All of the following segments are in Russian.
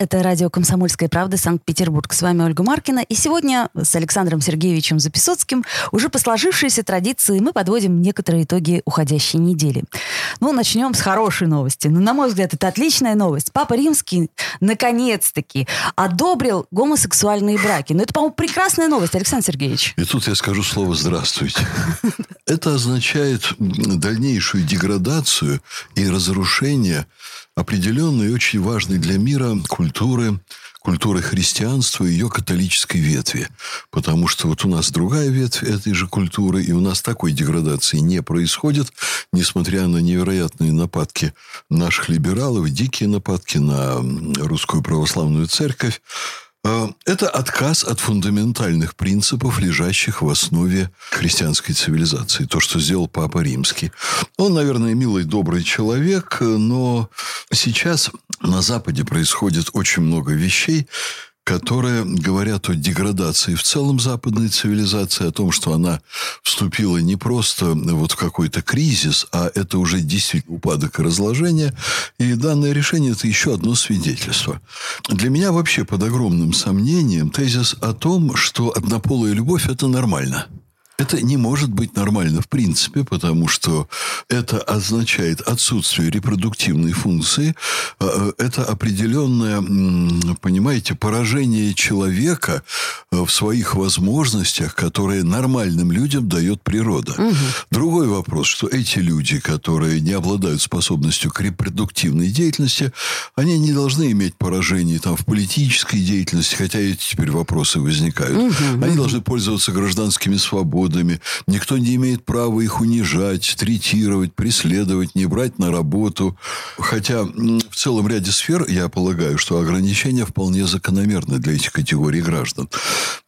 Это радио «Комсомольская правда» Санкт-Петербург. С вами Ольга Маркина. И сегодня с Александром Сергеевичем Записоцким уже по сложившейся традиции мы подводим некоторые итоги уходящей недели. Ну, начнем с хорошей новости. Ну, на мой взгляд, это отличная новость. Папа Римский наконец-таки одобрил гомосексуальные браки. Ну, это, по-моему, прекрасная новость, Александр Сергеевич. И тут я скажу слово «здравствуйте». Это означает дальнейшую деградацию и разрушение определенной и очень важной для мира культуры, культуры христианства и ее католической ветви. Потому что вот у нас другая ветвь этой же культуры, и у нас такой деградации не происходит, несмотря на невероятные нападки наших либералов, дикие нападки на русскую православную церковь. А, это отказ от фундаментальных принципов, лежащих в основе христианской цивилизации. То, что сделал Папа Римский. Он, наверное, милый, добрый человек, но сейчас на Западе происходит очень много вещей, которые говорят о деградации в целом западной цивилизации, о том, что она вступила не просто вот в какой-то кризис, а это уже действительно упадок и разложение. И данное решение – это еще одно свидетельство. Для меня вообще под огромным сомнением тезис о том, что однополая любовь – это нормально – это не может быть нормально в принципе, потому что это означает отсутствие репродуктивной функции. А, э, это определенное, понимаете, поражение человека э, в своих возможностях, которые нормальным людям дает природа. Угу. Другой вопрос, что эти люди, которые не обладают способностью к репродуктивной деятельности, они не должны иметь поражений там, в политической деятельности, хотя эти теперь вопросы возникают. Угу, они угу. должны пользоваться гражданскими свободами, свободами. Никто не имеет права их унижать, третировать, преследовать, не брать на работу. Хотя целом ряде сфер, я полагаю, что ограничения вполне закономерны для этих категорий граждан.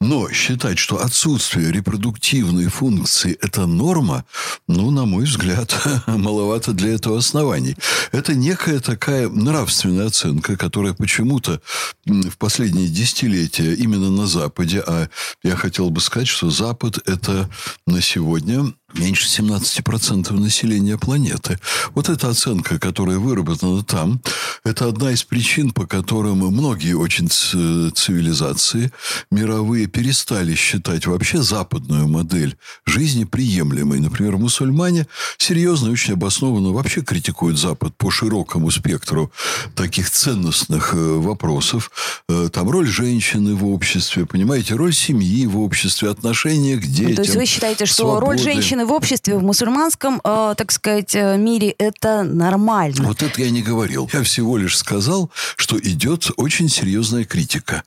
Но считать, что отсутствие репродуктивной функции – это норма, ну, на мой взгляд, маловато для этого оснований. Это некая такая нравственная оценка, которая почему-то в последние десятилетия именно на Западе, а я хотел бы сказать, что Запад – это на сегодня меньше 17% населения планеты. Вот эта оценка, которая выработана там, это одна из причин, по которым многие очень цивилизации мировые перестали считать вообще западную модель жизни приемлемой. Например, мусульмане серьезно и очень обоснованно вообще критикуют Запад по широкому спектру таких ценностных э, вопросов. Э, там роль женщины в обществе, понимаете, роль семьи в обществе, отношение к детям. То есть вы считаете, что свободы. роль женщины женщины в обществе, в мусульманском, э, так сказать, э, мире это нормально. Вот это я не говорил. Я всего лишь сказал, что идет очень серьезная критика.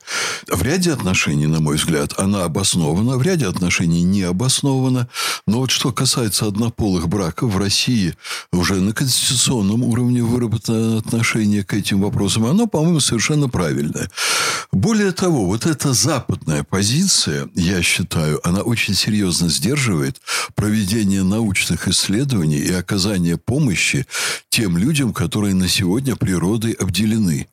В ряде отношений, на мой взгляд, она обоснована, в ряде отношений не обоснована. Но вот что касается однополых браков в России, уже на конституционном уровне выработано отношение к этим вопросам, оно, по-моему, совершенно правильное. Более того, вот эта западная позиция, я считаю, она очень серьезно сдерживает проведение проведения научных исследований и оказания помощи тем людям, которые на сегодня природой обделены.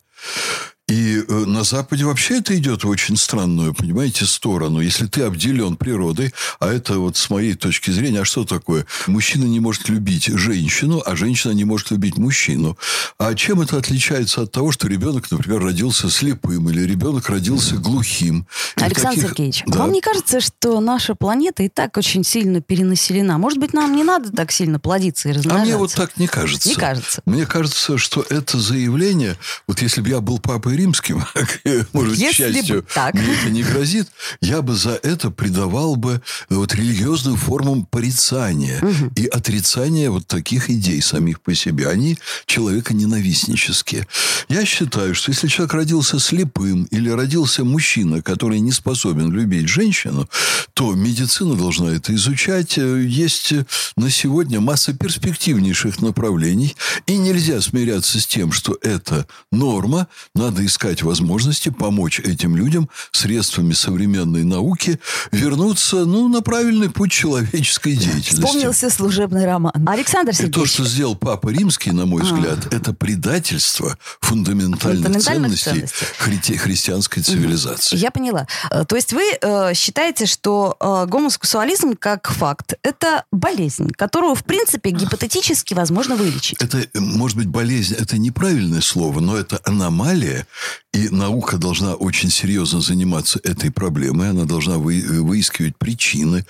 И э, на Западе вообще это идет в очень странную, понимаете, сторону. Если ты обделен природой, а это вот с моей точки зрения, а что такое? Мужчина не может любить женщину, а женщина не может любить мужчину. А чем это отличается от того, что ребенок, например, родился слепым или ребенок родился глухим? Александр каких... Сергеевич, да. вам не кажется, что наша планета и так очень сильно перенаселена? Может быть, нам не надо так сильно плодиться и размножаться? А мне вот так не кажется. Не кажется. Мне кажется, что это заявление, вот если бы я был папой римским, может, Если счастью, так. мне это не грозит, я бы за это придавал бы вот религиозным формам порицания угу. и отрицания вот таких идей самих по себе. Они человеконенавистнические. Я считаю, что если человек родился слепым или родился мужчина, который не способен любить женщину, то медицина должна это изучать. Есть на сегодня масса перспективнейших направлений, и нельзя смиряться с тем, что это норма, надо искать возможности помочь этим людям средствами современной науки вернуться ну, на правильный путь человеческой деятельности. Вспомнился служебный роман. Александр Сергеевич. И то, что сделал Папа Римский, на мой а. взгляд, а. это предательство фундаментальных, фундаментальных ценностей, ценностей. Хри- христианской цивилизации. Я поняла. Э, то есть вы э, считаете, что э, гомосексуализм как факт – это болезнь, которую, в принципе, гипотетически возможно вылечить? Это, может быть, болезнь – это неправильное слово, но это аномалия, и наука должна очень серьезно заниматься этой проблемой. Она должна вы, выискивать причины.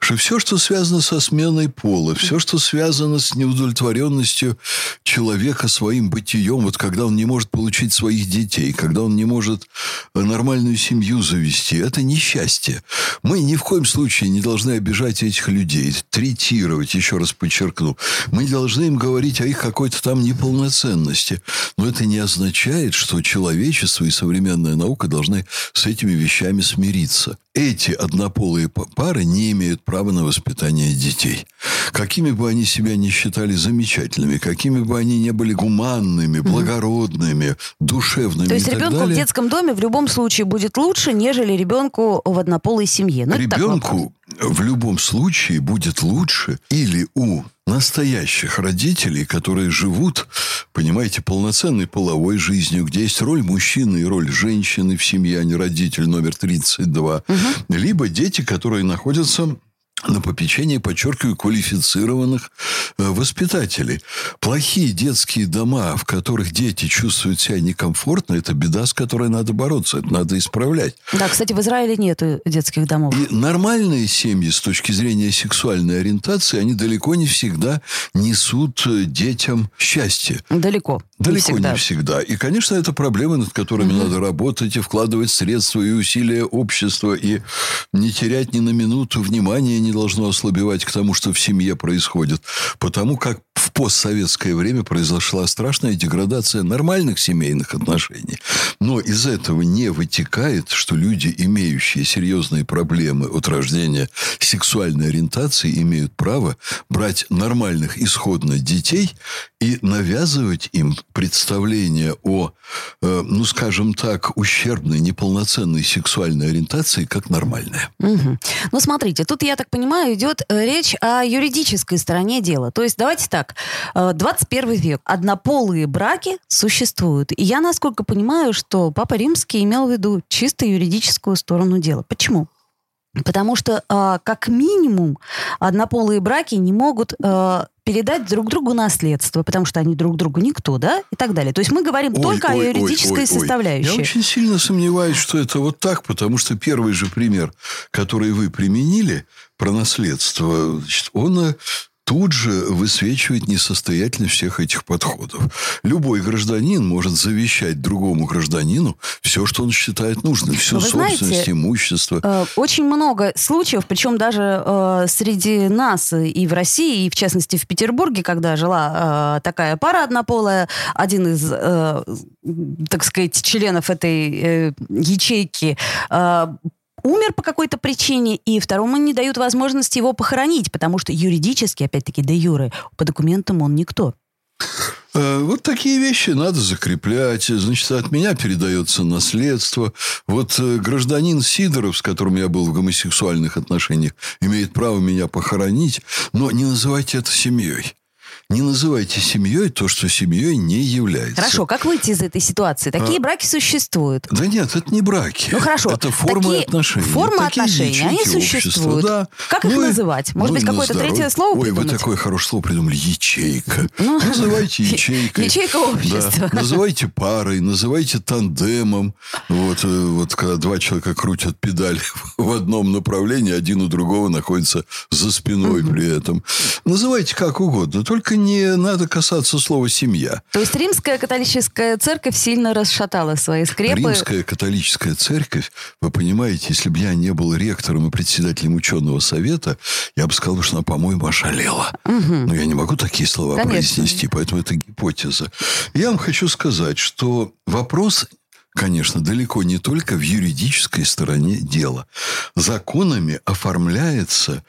Что все, что связано со сменой пола, все, что связано с неудовлетворенностью человека своим бытием, вот когда он не может получить своих детей, когда он не может нормальную семью завести, это несчастье. Мы ни в коем случае не должны обижать этих людей, третировать, еще раз подчеркну. Мы должны им говорить о их какой-то там неполноценности. Но это не означает, что человечество и современная наука должны с этими вещами смириться. Эти однополые пары не имеют права на воспитание детей. Какими бы они себя не считали замечательными, какими бы они не были гуманными, благородными, душевными. То есть ребенку далее, в детском доме в любом случае будет лучше, нежели ребенку в однополой семье. Ну, ребенку в любом случае будет лучше или у настоящих родителей, которые живут, понимаете, полноценной половой жизнью, где есть роль мужчины и роль женщины в семье, а не родитель номер 32. Угу. Либо дети, которые находятся на попечении, подчеркиваю, квалифицированных э, воспитателей. Плохие детские дома, в которых дети чувствуют себя некомфортно, это беда, с которой надо бороться, это надо исправлять. Да, кстати, в Израиле нет детских домов. И нормальные семьи с точки зрения сексуальной ориентации, они далеко не всегда несут э, детям счастье. Далеко. Далеко не всегда. Не всегда. И, конечно, это проблемы, над которыми угу. надо работать и вкладывать средства и усилия общества, и не терять ни на минуту внимания не должно ослабевать к тому, что в семье происходит. Потому как в постсоветское время произошла страшная деградация нормальных семейных отношений. Но из этого не вытекает, что люди, имеющие серьезные проблемы от рождения сексуальной ориентации, имеют право брать нормальных исходно детей и навязывать им представление о, э, ну, скажем так, ущербной, неполноценной сексуальной ориентации как нормальная. Угу. Ну, смотрите, тут, я так понимаю, идет э, речь о юридической стороне дела. То есть, давайте так, 21 э, век, однополые браки существуют. И я, насколько понимаю, что Папа Римский имел в виду чисто юридическую сторону дела. Почему? Потому что, э, как минимум, однополые браки не могут э, передать друг другу наследство, потому что они друг другу никто, да, и так далее. То есть мы говорим ой, только ой, о юридической ой, ой, составляющей. Я очень сильно сомневаюсь, что это вот так, потому что первый же пример, который вы применили про наследство, значит, он тут же высвечивает несостоятельность всех этих подходов. Любой гражданин может завещать другому гражданину все, что он считает нужным, всю Вы собственность, знаете, имущество. Э, очень много случаев, причем даже э, среди нас и в России, и в частности в Петербурге, когда жила э, такая пара однополая, один из, э, так сказать, членов этой э, ячейки умер по какой-то причине, и второму не дают возможности его похоронить, потому что юридически, опять-таки, де юры, по документам он никто. Э, вот такие вещи надо закреплять. Значит, от меня передается наследство. Вот э, гражданин Сидоров, с которым я был в гомосексуальных отношениях, имеет право меня похоронить, но не называйте это семьей не называйте семьей то, что семьей не является. Хорошо, как выйти из этой ситуации? Такие а... браки существуют. Да нет, это не браки. Ну хорошо. Это формы такие отношений. Формы такие отношений, они существуют. Да. Как ну, их называть? Может ну, быть, какое-то третье слово Ой, придумать? вы такое хорошее слово придумали. Ячейка. Ну, называйте ячейкой. Ячейка общества. Да. Называйте парой, называйте тандемом. Вот, э, вот когда два человека крутят педаль в одном направлении, один у другого находится за спиной при этом. Называйте как угодно, только не надо касаться слова «семья». То есть римская католическая церковь сильно расшатала свои скрепы? Римская католическая церковь, вы понимаете, если бы я не был ректором и председателем ученого совета, я бы сказал, что она, по-моему, ошалела. Угу. Но я не могу такие слова Конечно. произнести, поэтому это гипотеза. Я вам хочу сказать, что вопрос конечно, далеко не только в юридической стороне дела. Законами оформляется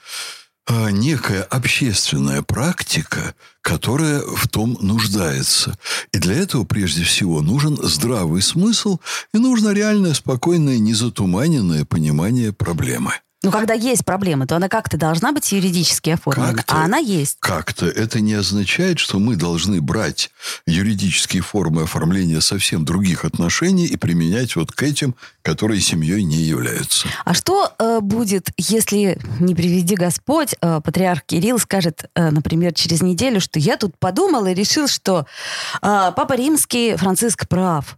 а, некая общественная практика, которая в том нуждается. И для этого, прежде всего, нужен здравый смысл и нужно реальное, спокойное, незатуманенное понимание проблемы. Ну, когда есть проблема, то она как-то должна быть юридически оформлена. Как-то, а она есть. Как-то это не означает, что мы должны брать юридические формы оформления совсем других отношений и применять вот к этим, которые семьей не являются. А что э, будет, если, не приведи Господь, э, патриарх Кирилл скажет, э, например, через неделю, что я тут подумал и решил, что э, Папа Римский Франциск прав.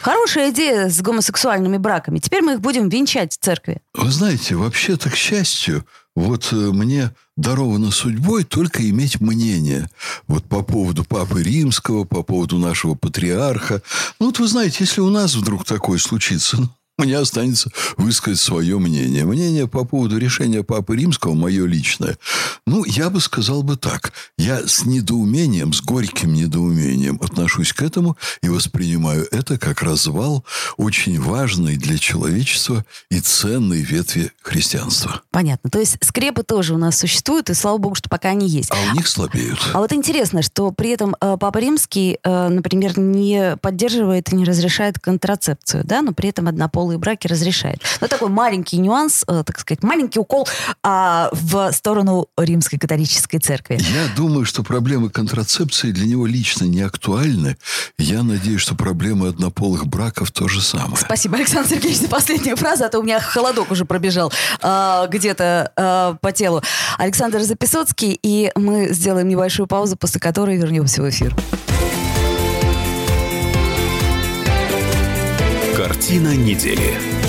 Хорошая идея с гомосексуальными браками. Теперь мы их будем венчать в церкви. Вы знаете, вообще-то, к счастью, вот э, мне даровано судьбой только иметь мнение. Вот по поводу Папы Римского, по поводу нашего патриарха. Ну, вот вы знаете, если у нас вдруг такое случится, ну, мне останется высказать свое мнение. Мнение по поводу решения Папы Римского, мое личное. Ну, я бы сказал бы так. Я с недоумением, с горьким недоумением отношусь к этому и воспринимаю это как развал очень важной для человечества и ценной ветви христианства. Понятно. То есть скрепы тоже у нас существуют, и слава богу, что пока они есть. А у них слабеют. А вот интересно, что при этом э, Папа Римский, э, например, не поддерживает и не разрешает контрацепцию, да, но при этом однополые однополые браки разрешает. Но такой маленький нюанс, э, так сказать, маленький укол а, в сторону римской католической церкви. Я думаю, что проблемы контрацепции для него лично не актуальны. Я надеюсь, что проблемы однополых браков то же самое. Спасибо, Александр Сергеевич, за последнюю фразу, а то у меня холодок уже пробежал э, где-то э, по телу. Александр Записоцкий, и мы сделаем небольшую паузу, после которой вернемся в эфир. Картина недели.